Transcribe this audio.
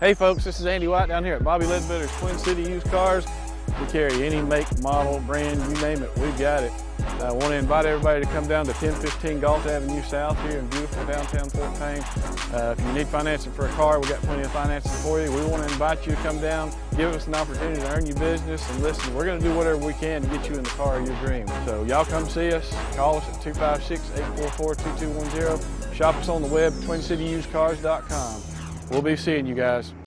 Hey folks, this is Andy White down here at Bobby Ledbetter's Twin City Used Cars. We carry any make, model, brand, you name it, we've got it. I want to invite everybody to come down to 1015 Gault Avenue South here in beautiful downtown Fort Payne. Uh, if you need financing for a car, we've got plenty of financing for you. We want to invite you to come down, give us an opportunity to earn your business, and listen, we're going to do whatever we can to get you in the car of your dreams. So y'all come see us, call us at 256-844-2210, shop us on the web twincityusedcars.com. We'll be seeing you guys.